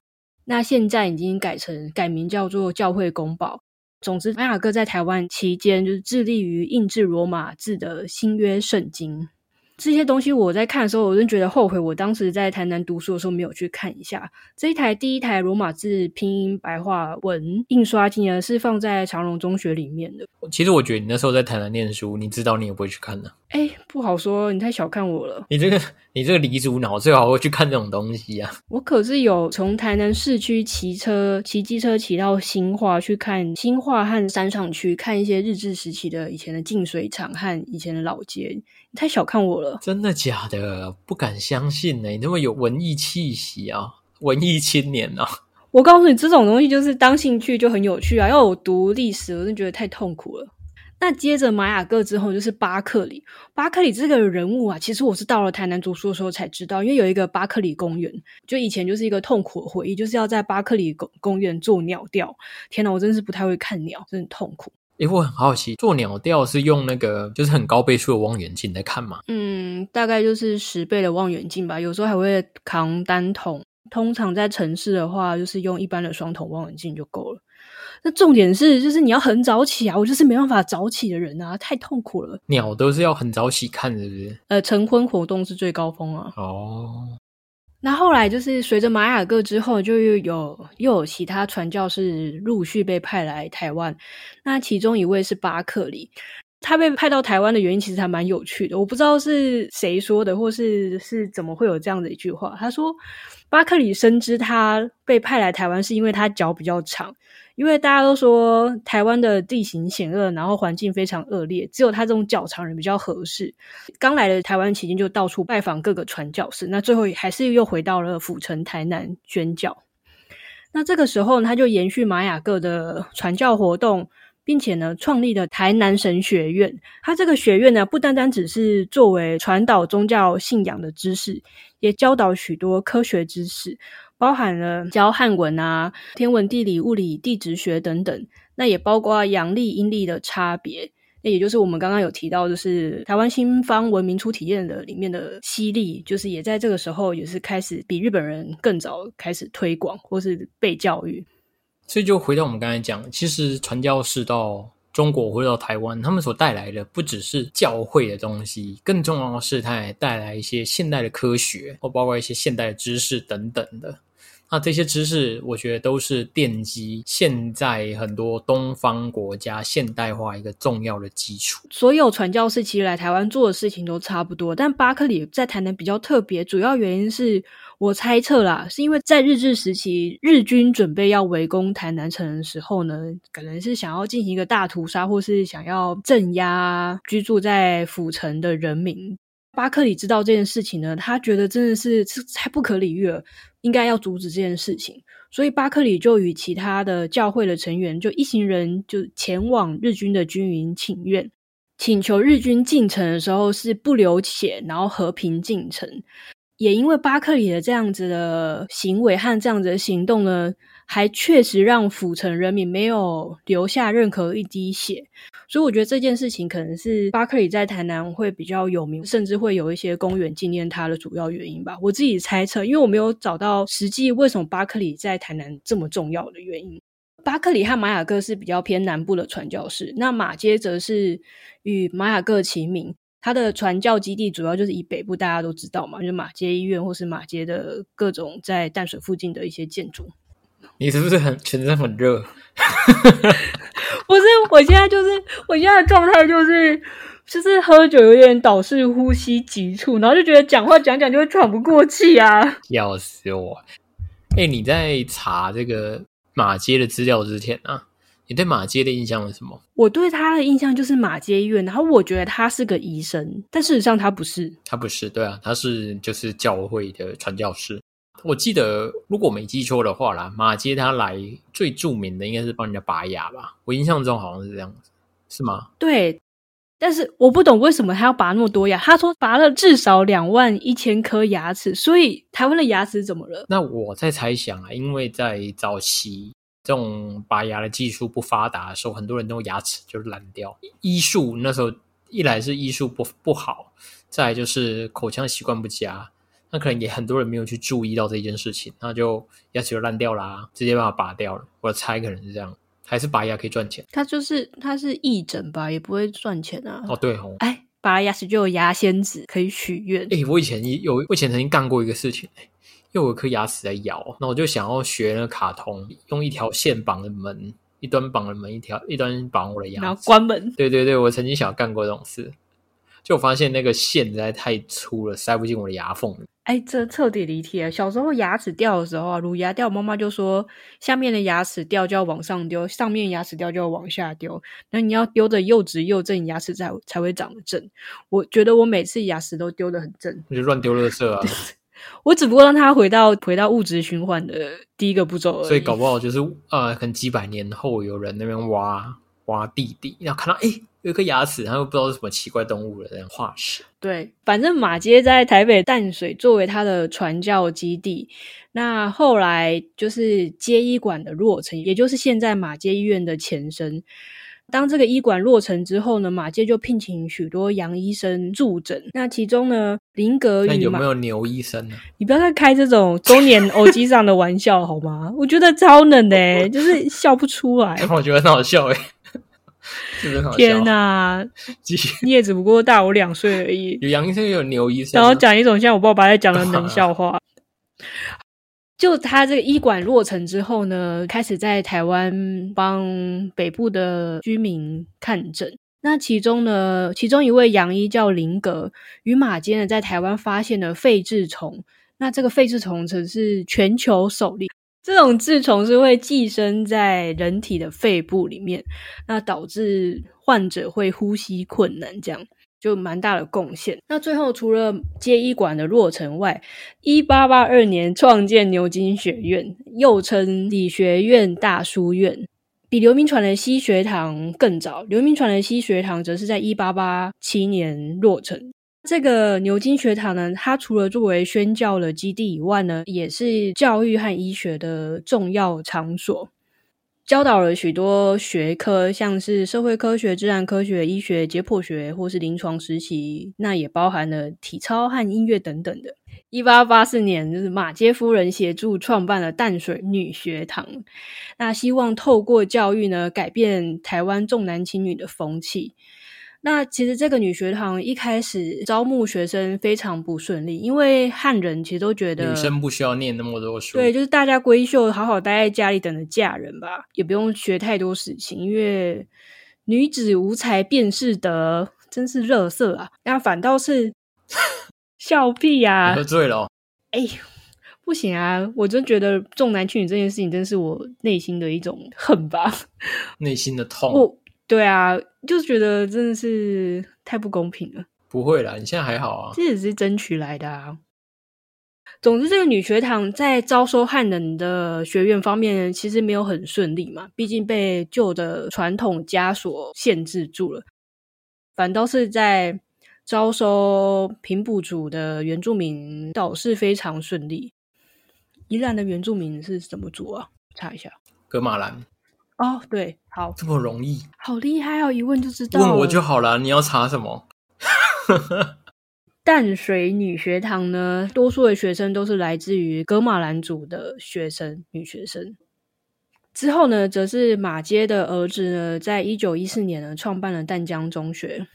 那现在已经改成改名叫做教会公报。总之，马雅各在台湾期间就是致力于印制罗马字的新约圣经。这些东西我在看的时候，我真觉得后悔，我当时在台南读书的时候没有去看一下这一台第一台罗马字拼音白话文印刷机呢，是放在长隆中学里面的。其实我觉得你那时候在台南念书，你知道你也不会去看的。哎，不好说，你太小看我了。你这个你这个离族脑，最好会去看这种东西啊！我可是有从台南市区骑车、骑机车骑到新化去看新化和山上区，看一些日治时期的以前的净水厂和以前的老街。你太小看我了，真的假的？不敢相信呢！你那么有文艺气息啊，文艺青年啊！我告诉你，这种东西就是当兴趣就很有趣啊。要我读历史，我真觉得太痛苦了。那接着玛雅各之后就是巴克里，巴克里这个人物啊，其实我是到了台南读书的时候才知道，因为有一个巴克里公园，就以前就是一个痛苦的回忆，就是要在巴克里公公园做鸟钓。天哪，我真是不太会看鸟，真的痛苦。诶，我很好奇，做鸟钓是用那个就是很高倍数的望远镜在看吗？嗯，大概就是十倍的望远镜吧，有时候还会扛单筒。通常在城市的话，就是用一般的双筒望远镜就够了。那重点是，就是你要很早起啊，我就是没办法早起的人啊，太痛苦了。鸟都是要很早起看，是不是？呃，晨昏活动是最高峰啊。哦。那后来就是随着马雅各之后，就又有又有其他传教士陆续被派来台湾。那其中一位是巴克里，他被派到台湾的原因其实还蛮有趣的。我不知道是谁说的，或是是怎么会有这样的一句话。他说。巴克里深知他被派来台湾是因为他脚比较长，因为大家都说台湾的地形险恶，然后环境非常恶劣，只有他这种脚长人比较合适。刚来的台湾期间就到处拜访各个传教士，那最后还是又回到了府城台南宣教。那这个时候他就延续玛雅各的传教活动。并且呢，创立了台南神学院。他这个学院呢，不单单只是作为传导宗教信仰的知识，也教导许多科学知识，包含了教汉文啊、天文、地理、物理、地质学等等。那也包括阳历、阴历的差别。那也就是我们刚刚有提到，就是台湾新方文明初体验的里面的西历，就是也在这个时候也是开始比日本人更早开始推广或是被教育。所以就回到我们刚才讲，其实传教士到中国或者到台湾，他们所带来的不只是教会的东西，更重要的是，它也带来一些现代的科学，或包括一些现代的知识等等的。那这些知识，我觉得都是奠基现在很多东方国家现代化一个重要的基础。所有传教士其实来台湾做的事情都差不多，但巴克里在台南比较特别，主要原因是。我猜测啦，是因为在日治时期，日军准备要围攻台南城的时候呢，可能是想要进行一个大屠杀，或是想要镇压居住在府城的人民。巴克里知道这件事情呢，他觉得真的是太不可理喻了，应该要阻止这件事情。所以巴克里就与其他的教会的成员，就一行人就前往日军的军营请愿，请求日军进城的时候是不流血，然后和平进城。也因为巴克里的这样子的行为和这样子的行动呢，还确实让府城人民没有留下任何一滴血，所以我觉得这件事情可能是巴克里在台南会比较有名，甚至会有一些公园纪念他的主要原因吧。我自己猜测，因为我没有找到实际为什么巴克里在台南这么重要的原因。巴克里和玛雅各是比较偏南部的传教士，那马街则是与玛雅各齐名。它的传教基地主要就是以北部大家都知道嘛，就是马街医院或是马街的各种在淡水附近的一些建筑。你是不是很全身很热？不是，我现在就是我现在的状态就是就是喝酒有点导致呼吸急促，然后就觉得讲话讲讲就会喘不过气啊。要死我！哎，你在查这个马街的资料之前啊，你对马街的印象是什么？我对他的印象就是马街医院，然后我觉得他是个医生，但事实上他不是。他不是，对啊，他是就是教会的传教士。我记得如果没记错的话啦，马街他来最著名的应该是帮人家拔牙吧？我印象中好像是这样子，是吗？对，但是我不懂为什么他要拔那么多牙。他说拔了至少两万一千颗牙齿，所以台湾的牙齿怎么了？那我在猜想啊，因为在早期这种拔牙的技术不发达的时候，很多人都牙齿就烂掉。医术那时候一来是医术不不好，再来就是口腔习惯不佳。那可能也很多人没有去注意到这件事情，那就牙齿就烂掉啦，直接把它拔掉了。我猜可能是这样，还是拔牙可以赚钱？它就是它是义诊吧，也不会赚钱啊。哦，对哦，哎，拔了牙齿就有牙仙子可以许愿。哎，我以前有，我以前曾经干过一个事情，因为我有颗牙齿在咬，那我就想要学那个卡通，用一条线绑的门，一端绑了门，一条一端绑我的牙，然后关门。对对对，我曾经想要干过这种事，就发现那个线实在太粗了，塞不进我的牙缝。哎，这彻底离题了。小时候牙齿掉的时候啊，乳牙掉，妈妈就说下面的牙齿掉就要往上丢，上面牙齿掉就要往下丢。那你要丢的又直又正，牙齿才才会长得正。我觉得我每次牙齿都丢的很正，我就乱丢垃圾啊。我只不过让它回到回到物质循环的第一个步骤而已。所以搞不好就是呃，可能几百年后有人那边挖挖地底，然后看到哎。有颗牙齿，他又不知道是什么奇怪动物的那化石。对，反正马街在台北淡水作为他的传教基地，那后来就是街医馆的落成，也就是现在马街医院的前身。当这个医馆落成之后呢，马街就聘请许多洋医生助诊。那其中呢，林格那有没有牛医生呢？你不要再开这种中年欧机上的玩笑好吗？我觉得超冷的，就是笑不出来。我觉得很好笑哎。天哪！你也只不过大我两岁而已。有杨医生，有牛医生，然后讲一种像我爸爸在讲的冷笑话。就他这个医馆落成之后呢，开始在台湾帮北部的居民看诊。那其中呢，其中一位杨医叫林格，与马坚呢在台湾发现了肺治虫。那这个肺治虫曾是全球首例。这种痔虫是会寄生在人体的肺部里面，那导致患者会呼吸困难，这样就蛮大的贡献。那最后除了接医馆的落成外，一八八二年创建牛津学院，又称理学院大书院，比刘铭传的西学堂更早。刘铭传的西学堂则是在一八八七年落成。这个牛津学堂呢，它除了作为宣教的基地以外呢，也是教育和医学的重要场所，教导了许多学科，像是社会科学、自然科学、医学、解剖学，或是临床实习，那也包含了体操和音乐等等的。一八八四年，就是马街夫人协助创办了淡水女学堂，那希望透过教育呢，改变台湾重男轻女的风气。那其实这个女学堂一开始招募学生非常不顺利，因为汉人其实都觉得女生不需要念那么多书，对，就是大家闺秀好好待在家里等着嫁人吧，也不用学太多事情，因为女子无才便是德，真是热色啊！那反倒是 笑屁呀，喝醉了，哎，不行啊！我真觉得重男轻女这件事情，真是我内心的一种恨吧，内心的痛。对啊，就觉得真的是太不公平了。不会啦，你现在还好啊。这也是争取来的啊。总之，这个女学堂在招收汉人的学院方面，其实没有很顺利嘛。毕竟被旧的传统枷锁限制住了。反倒是在招收平埔族的原住民，倒是非常顺利。宜兰的原住民是什么族啊？查一下，格马兰。哦，对，好，这么容易，好厉害哦！一问就知道，问我就好了。你要查什么？淡水女学堂呢？多数的学生都是来自于格马兰族的学生，女学生。之后呢，则是马街的儿子呢，在一九一四年呢，创办了淡江中学。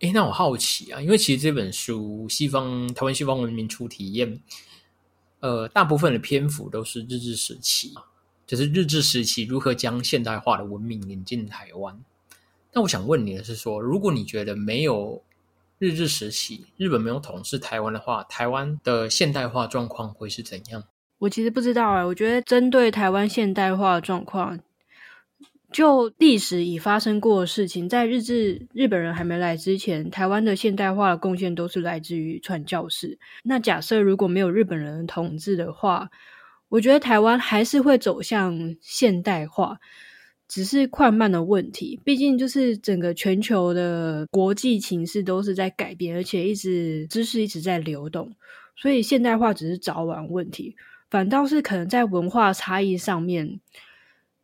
哎，那我好奇啊，因为其实这本书《西方台湾西方文明初体验》，呃，大部分的篇幅都是日治时期，就是日治时期如何将现代化的文明引进台湾。那我想问你的是，说如果你觉得没有日治时期，日本没有统治台湾的话，台湾的现代化状况会是怎样？我其实不知道哎，我觉得针对台湾现代化状况。就历史已发生过的事情，在日治日本人还没来之前，台湾的现代化的贡献都是来自于传教士。那假设如果没有日本人统治的话，我觉得台湾还是会走向现代化，只是快慢的问题。毕竟就是整个全球的国际情势都是在改变，而且一直知识一直在流动，所以现代化只是早晚问题。反倒是可能在文化差异上面。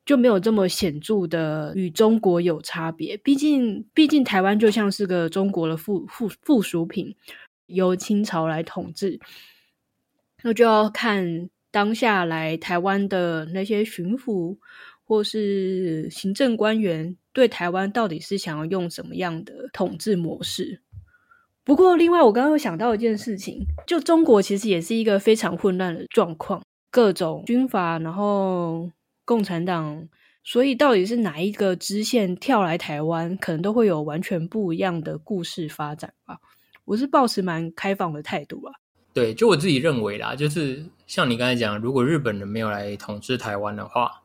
就没有这么显著的与中国有差别。毕竟，毕竟台湾就像是个中国的附附附属品，由清朝来统治，那就要看当下来台湾的那些巡抚或是行政官员对台湾到底是想要用什么样的统治模式。不过，另外我刚刚有想到一件事情，就中国其实也是一个非常混乱的状况，各种军阀，然后。共产党，所以到底是哪一个支线跳来台湾，可能都会有完全不一样的故事发展吧。我是保持蛮开放的态度啊。对，就我自己认为啦，就是像你刚才讲，如果日本人没有来统治台湾的话，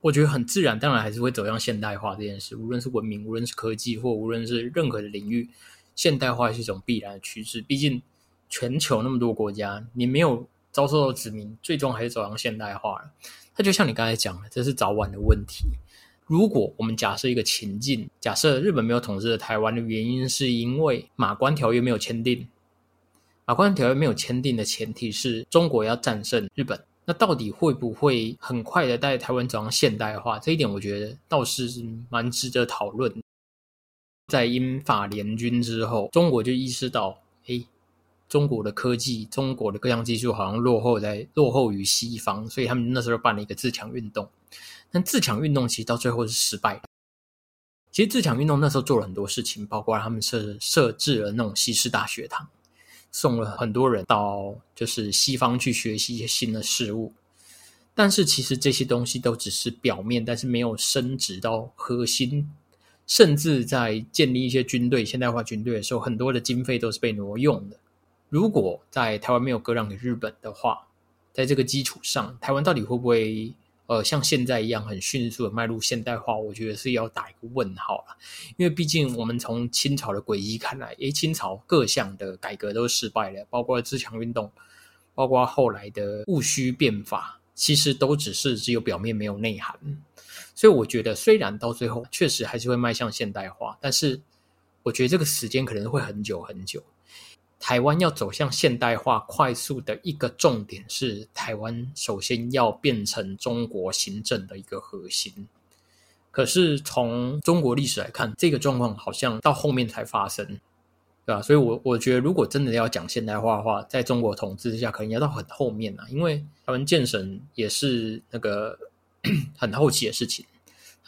我觉得很自然，当然还是会走向现代化这件事。无论是文明，无论是科技，或无论是任何的领域，现代化是一种必然的趋势。毕竟全球那么多国家，你没有遭受到殖民，最终还是走向现代化了。那就像你刚才讲的，这是早晚的问题。如果我们假设一个情境，假设日本没有统治台湾的原因，是因为马关条约没有签订。马关条约没有签订的前提是中国要战胜日本。那到底会不会很快的带台湾走向现代化？这一点我觉得倒是蛮值得讨论。在英法联军之后，中国就意识到，哎。中国的科技，中国的各项技术好像落后在落后于西方，所以他们那时候办了一个自强运动。但自强运动其实到最后是失败的。其实自强运动那时候做了很多事情，包括他们设设置了那种西式大学堂，送了很多人到就是西方去学习一些新的事物。但是其实这些东西都只是表面，但是没有升值到核心。甚至在建立一些军队、现代化军队的时候，很多的经费都是被挪用的。如果在台湾没有割让给日本的话，在这个基础上，台湾到底会不会呃像现在一样很迅速的迈入现代化？我觉得是要打一个问号了。因为毕竟我们从清朝的轨迹看来，诶，清朝各项的改革都失败了，包括自强运动，包括后来的戊戌变法，其实都只是只有表面没有内涵。所以我觉得，虽然到最后确实还是会迈向现代化，但是我觉得这个时间可能会很久很久。台湾要走向现代化，快速的一个重点是，台湾首先要变成中国行政的一个核心。可是从中国历史来看，这个状况好像到后面才发生，对吧？所以，我我觉得，如果真的要讲现代化的话，在中国统治之下，可能要到很后面啊，因为台湾建省也是那个 很后期的事情。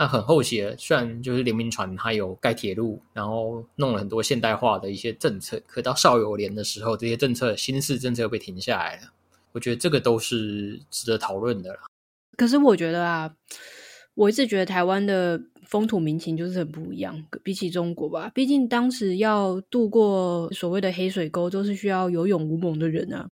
那很后期，虽然就是联名船，它有盖铁路，然后弄了很多现代化的一些政策，可到邵友联的时候，这些政策新式政策又被停下来了。我觉得这个都是值得讨论的啦。可是我觉得啊，我一直觉得台湾的风土民情就是很不一样，比起中国吧。毕竟当时要渡过所谓的黑水沟，都是需要有勇无谋的人啊。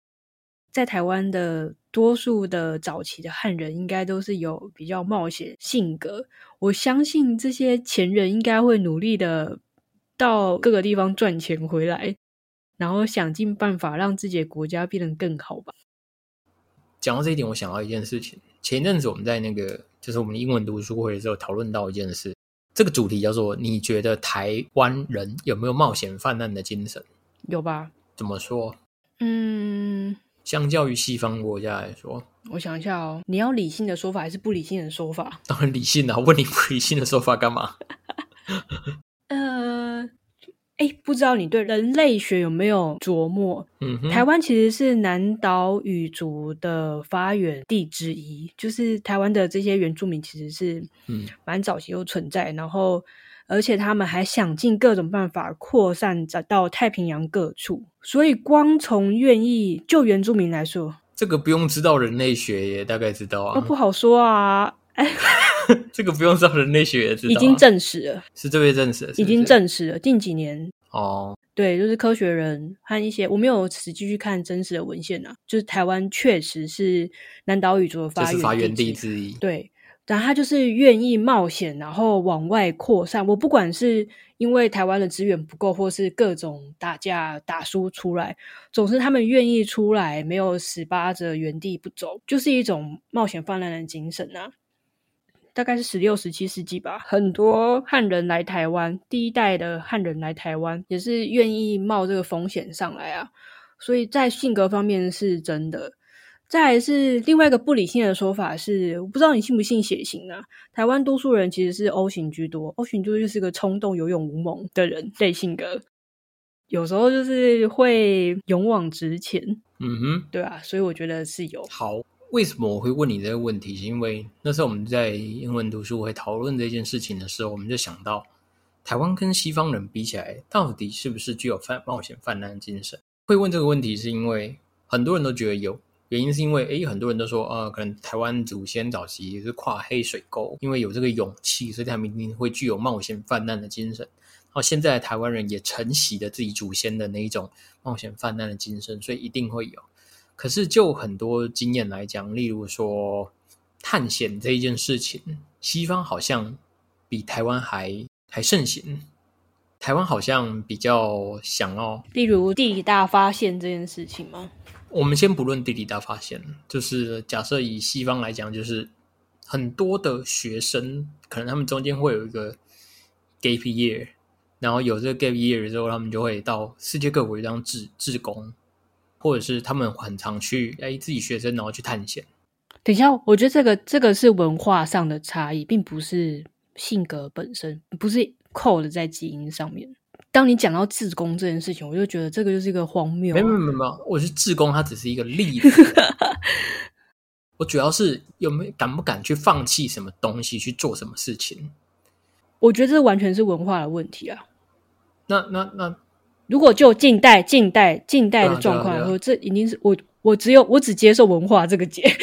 在台湾的多数的早期的汉人，应该都是有比较冒险性格。我相信这些前人应该会努力的到各个地方赚钱回来，然后想尽办法让自己的国家变得更好吧。讲到这一点，我想到一件事情。前一阵子我们在那个就是我们英文读书会的时候讨论到一件事，这个主题叫做“你觉得台湾人有没有冒险泛滥的精神？”有吧？怎么说？嗯。相较于西方国家来说，我想一下哦，你要理性的说法还是不理性的说法？当然理性啊，问你不理性的说法干嘛？呃，哎，不知道你对人类学有没有琢磨？嗯，台湾其实是南岛语族的发源地之一，就是台湾的这些原住民其实是嗯蛮早期就存在，然后而且他们还想尽各种办法扩散到太平洋各处。所以，光从愿意救原住民来说，这个不用知道人类学也大概知道啊，不好说啊。哎，这个不用知道人类学也知道，已经证实了，是这位证实，已经证实了。近几年哦，对，就是科学人和一些我没有实际去看真实的文献啊，就是台湾确实是南岛语族的发源地之一，对。然后他就是愿意冒险，然后往外扩散。我不管是因为台湾的资源不够，或是各种打架打输出来，总是他们愿意出来，没有死扒着原地不走，就是一种冒险泛滥的精神啊。大概是十六、十七世纪吧，很多汉人来台湾，第一代的汉人来台湾也是愿意冒这个风险上来啊。所以在性格方面是真的。再是另外一个不理性的说法是，我不知道你信不信血型啊？台湾多数人其实是 O 型居多，O 型居多就是个冲动、有勇无谋的人类性格，有时候就是会勇往直前。嗯哼，对啊，所以我觉得是有。好，为什么我会问你这个问题？是因为那时候我们在英文读书会讨论这件事情的时候，我们就想到台湾跟西方人比起来，到底是不是具有犯冒险犯难的精神？会问这个问题，是因为很多人都觉得有。原因是因为，诶，很多人都说，呃，可能台湾祖先早期是跨黑水沟，因为有这个勇气，所以他们一定会具有冒险泛滥的精神。然后现在台湾人也承袭了自己祖先的那一种冒险泛滥的精神，所以一定会有。可是就很多经验来讲，例如说探险这一件事情，西方好像比台湾还还盛行。台湾好像比较想要，例如地理大发现这件事情吗？我们先不论地理大发现，就是假设以西方来讲，就是很多的学生可能他们中间会有一个 gap year，然后有这个 gap year 之后，他们就会到世界各国当志志工，或者是他们很常去哎自己学生然后去探险。等一下，我觉得这个这个是文化上的差异，并不是性格本身，不是扣的在基因上面。当你讲到自宫这件事情，我就觉得这个就是一个荒谬。没有没有没有，我是自宫，它只是一个例子。我主要是有没有敢不敢去放弃什么东西去做什么事情？我觉得这完全是文化的问题啊。那那那，如果就近代、近代、近代的状况来说，这已经是我我只有我只接受文化这个解。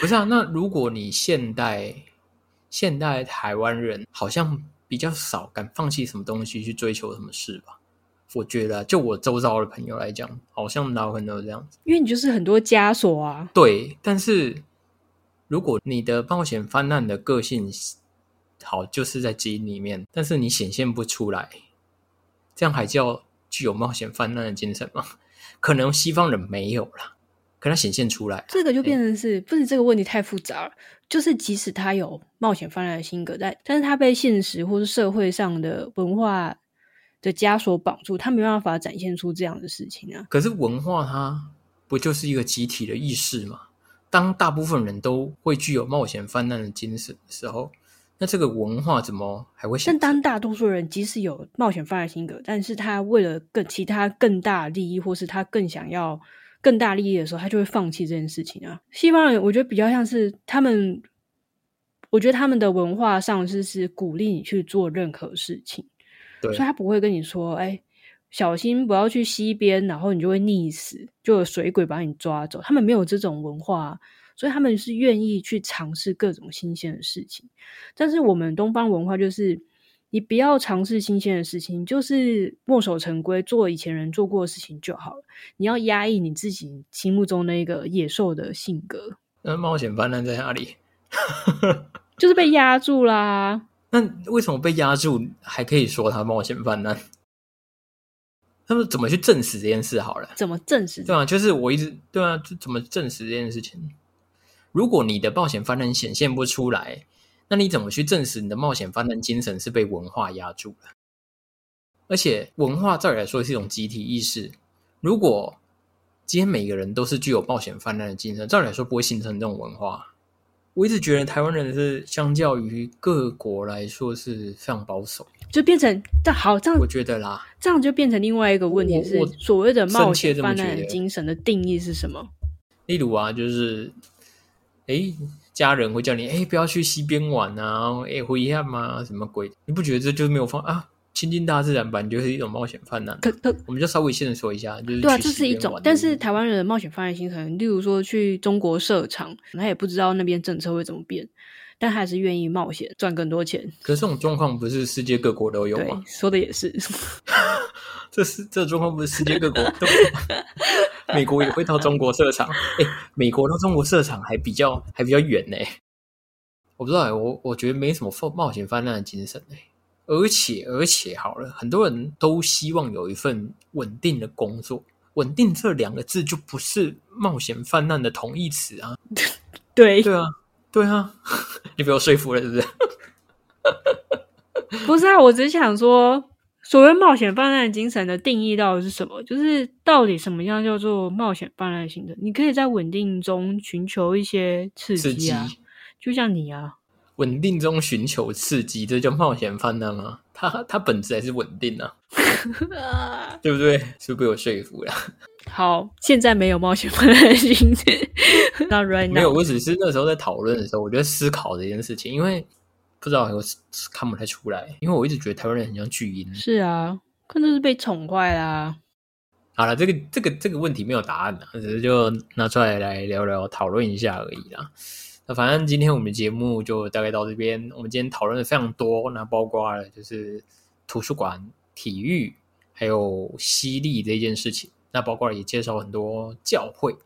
不是啊，那如果你现代现代台湾人好像。比较少敢放弃什么东西去追求什么事吧？我觉得，就我周遭的朋友来讲，好像大部分都这样子。因为你就是很多枷锁啊。对，但是如果你的冒险泛滥的个性好，就是在基因里面，但是你显现不出来，这样还叫具有冒险泛滥的精神吗？可能西方人没有了。可它显现出来，这个就变成是不是这个问题太复杂了？就是即使他有冒险泛滥的性格，但但是他被现实或是社会上的文化的枷锁绑住，他没办法展现出这样的事情啊。可是文化它不就是一个集体的意识吗？当大部分人都会具有冒险泛滥的精神的时候，那这个文化怎么还会？但当大多数人即使有冒险泛滥性格，但是他为了更其他更大利益，或是他更想要。更大利益的时候，他就会放弃这件事情啊。西方人我觉得比较像是他们，我觉得他们的文化上是是鼓励你去做任何事情，所以他不会跟你说：“哎，小心不要去溪边，然后你就会溺死，就有水鬼把你抓走。”他们没有这种文化，所以他们是愿意去尝试各种新鲜的事情。但是我们东方文化就是。你不要尝试新鲜的事情，就是墨守成规，做以前人做过的事情就好了。你要压抑你自己心目中那个野兽的性格。那冒险泛滥在哪里？就是被压住啦。那为什么被压住还可以说他冒险泛滥？他们怎么去证实这件事？好了，怎么证实？对啊，就是我一直对啊，就怎么证实这件事情？如果你的冒险泛滥显现不出来。那你怎么去证实你的冒险泛滥精神是被文化压住了？而且文化照理来说是一种集体意识。如果今天每个人都是具有冒险泛滥的精神，照理来说不会形成这种文化。我一直觉得台湾人是相较于各国来说是非常保守，就变成这好这样。我觉得啦，这样就变成另外一个问题是所谓的冒险泛滥的精神的定义是什么？例如啊，就是哎。家人会叫你哎不要去西边玩啊，哎回家嘛什么鬼？你不觉得这就是没有放啊？亲近大自然吧，你就是一种冒险泛滥。可可我们就稍微先说一下，就是对啊，去这是一种但是台湾人的冒险犯案行程，例如说去中国设厂，他也不知道那边政策会怎么变，但还是愿意冒险赚更多钱。可是这种状况不是世界各国都有对吗？，说的也是。这是这状况不是世界各国都？美国也会到中国设厂，哎，美国到中国设厂还比较还比较远呢。我不知道欸，我我觉得没什么冒冒险泛滥的精神哎。而且而且好了，很多人都希望有一份稳定的工作。稳定这两个字就不是冒险泛滥的同义词啊！对，对啊，对啊，你被我说服了是不是？不是啊，我只是想说，所谓冒险泛滥精神的定义到底是什么？就是到底什么样叫做冒险泛滥型的？你可以在稳定中寻求一些刺刺激，激啊，就像你啊，稳定中寻求刺激，这叫冒险泛滥吗？它它本质还是稳定啊，对不对？是不是被我说服了？好，现在没有冒险泛滥精神，那 right 没有，now。我只是那时候在讨论的时候，我就在思考这件事情，因为不知道我看不太出来，因为我一直觉得台湾人很像巨婴。是啊，可能就是被宠坏啦。好了，这个这个这个问题没有答案的，只是就拿出来来聊聊讨论一下而已啦。那反正今天我们节目就大概到这边。我们今天讨论的非常多，那包括了就是图书馆、体育，还有犀利这件事情。那包括了也介绍很多教会。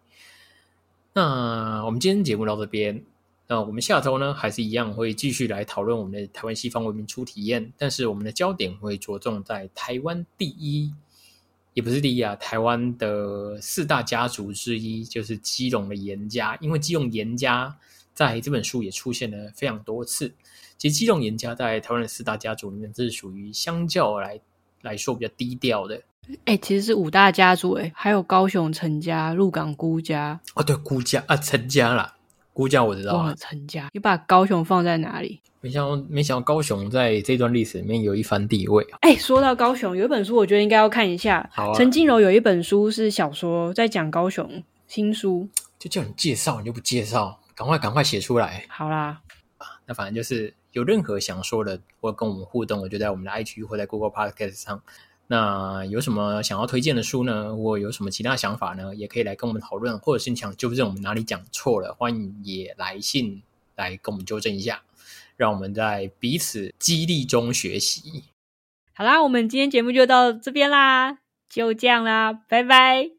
那我们今天节目到这边，那我们下周呢还是一样会继续来讨论我们的台湾西方文明初体验，但是我们的焦点会着重在台湾第一。也不是第一啊，台湾的四大家族之一就是基隆的严家，因为基隆严家在这本书也出现了非常多次。其实基隆严家在台湾的四大家族里面，这是属于相较来来说比较低调的。哎、其实是五大家族、哎，还有高雄陈家、鹿港辜家，哦，对，辜家啊，陈家啦，辜家我知道忘了啊。陈家。你把高雄放在哪里？没想到，没想到高雄在这段历史里面有一番地位啊。哎、说到高雄，有一本书我觉得应该要看一下。好啊陈金柔有一本书是小说，在讲高雄新书。就叫你介绍，你就不介绍，赶快赶快写出来。好啦，那反正就是有任何想说的或跟我们互动，我就在我们的 IG 或在 Google Podcast 上。那有什么想要推荐的书呢？或有什么其他想法呢？也可以来跟我们讨论，或者是你想纠正我们哪里讲错了，欢迎也来信来跟我们纠正一下，让我们在彼此激励中学习。好啦，我们今天节目就到这边啦，就这样啦，拜拜。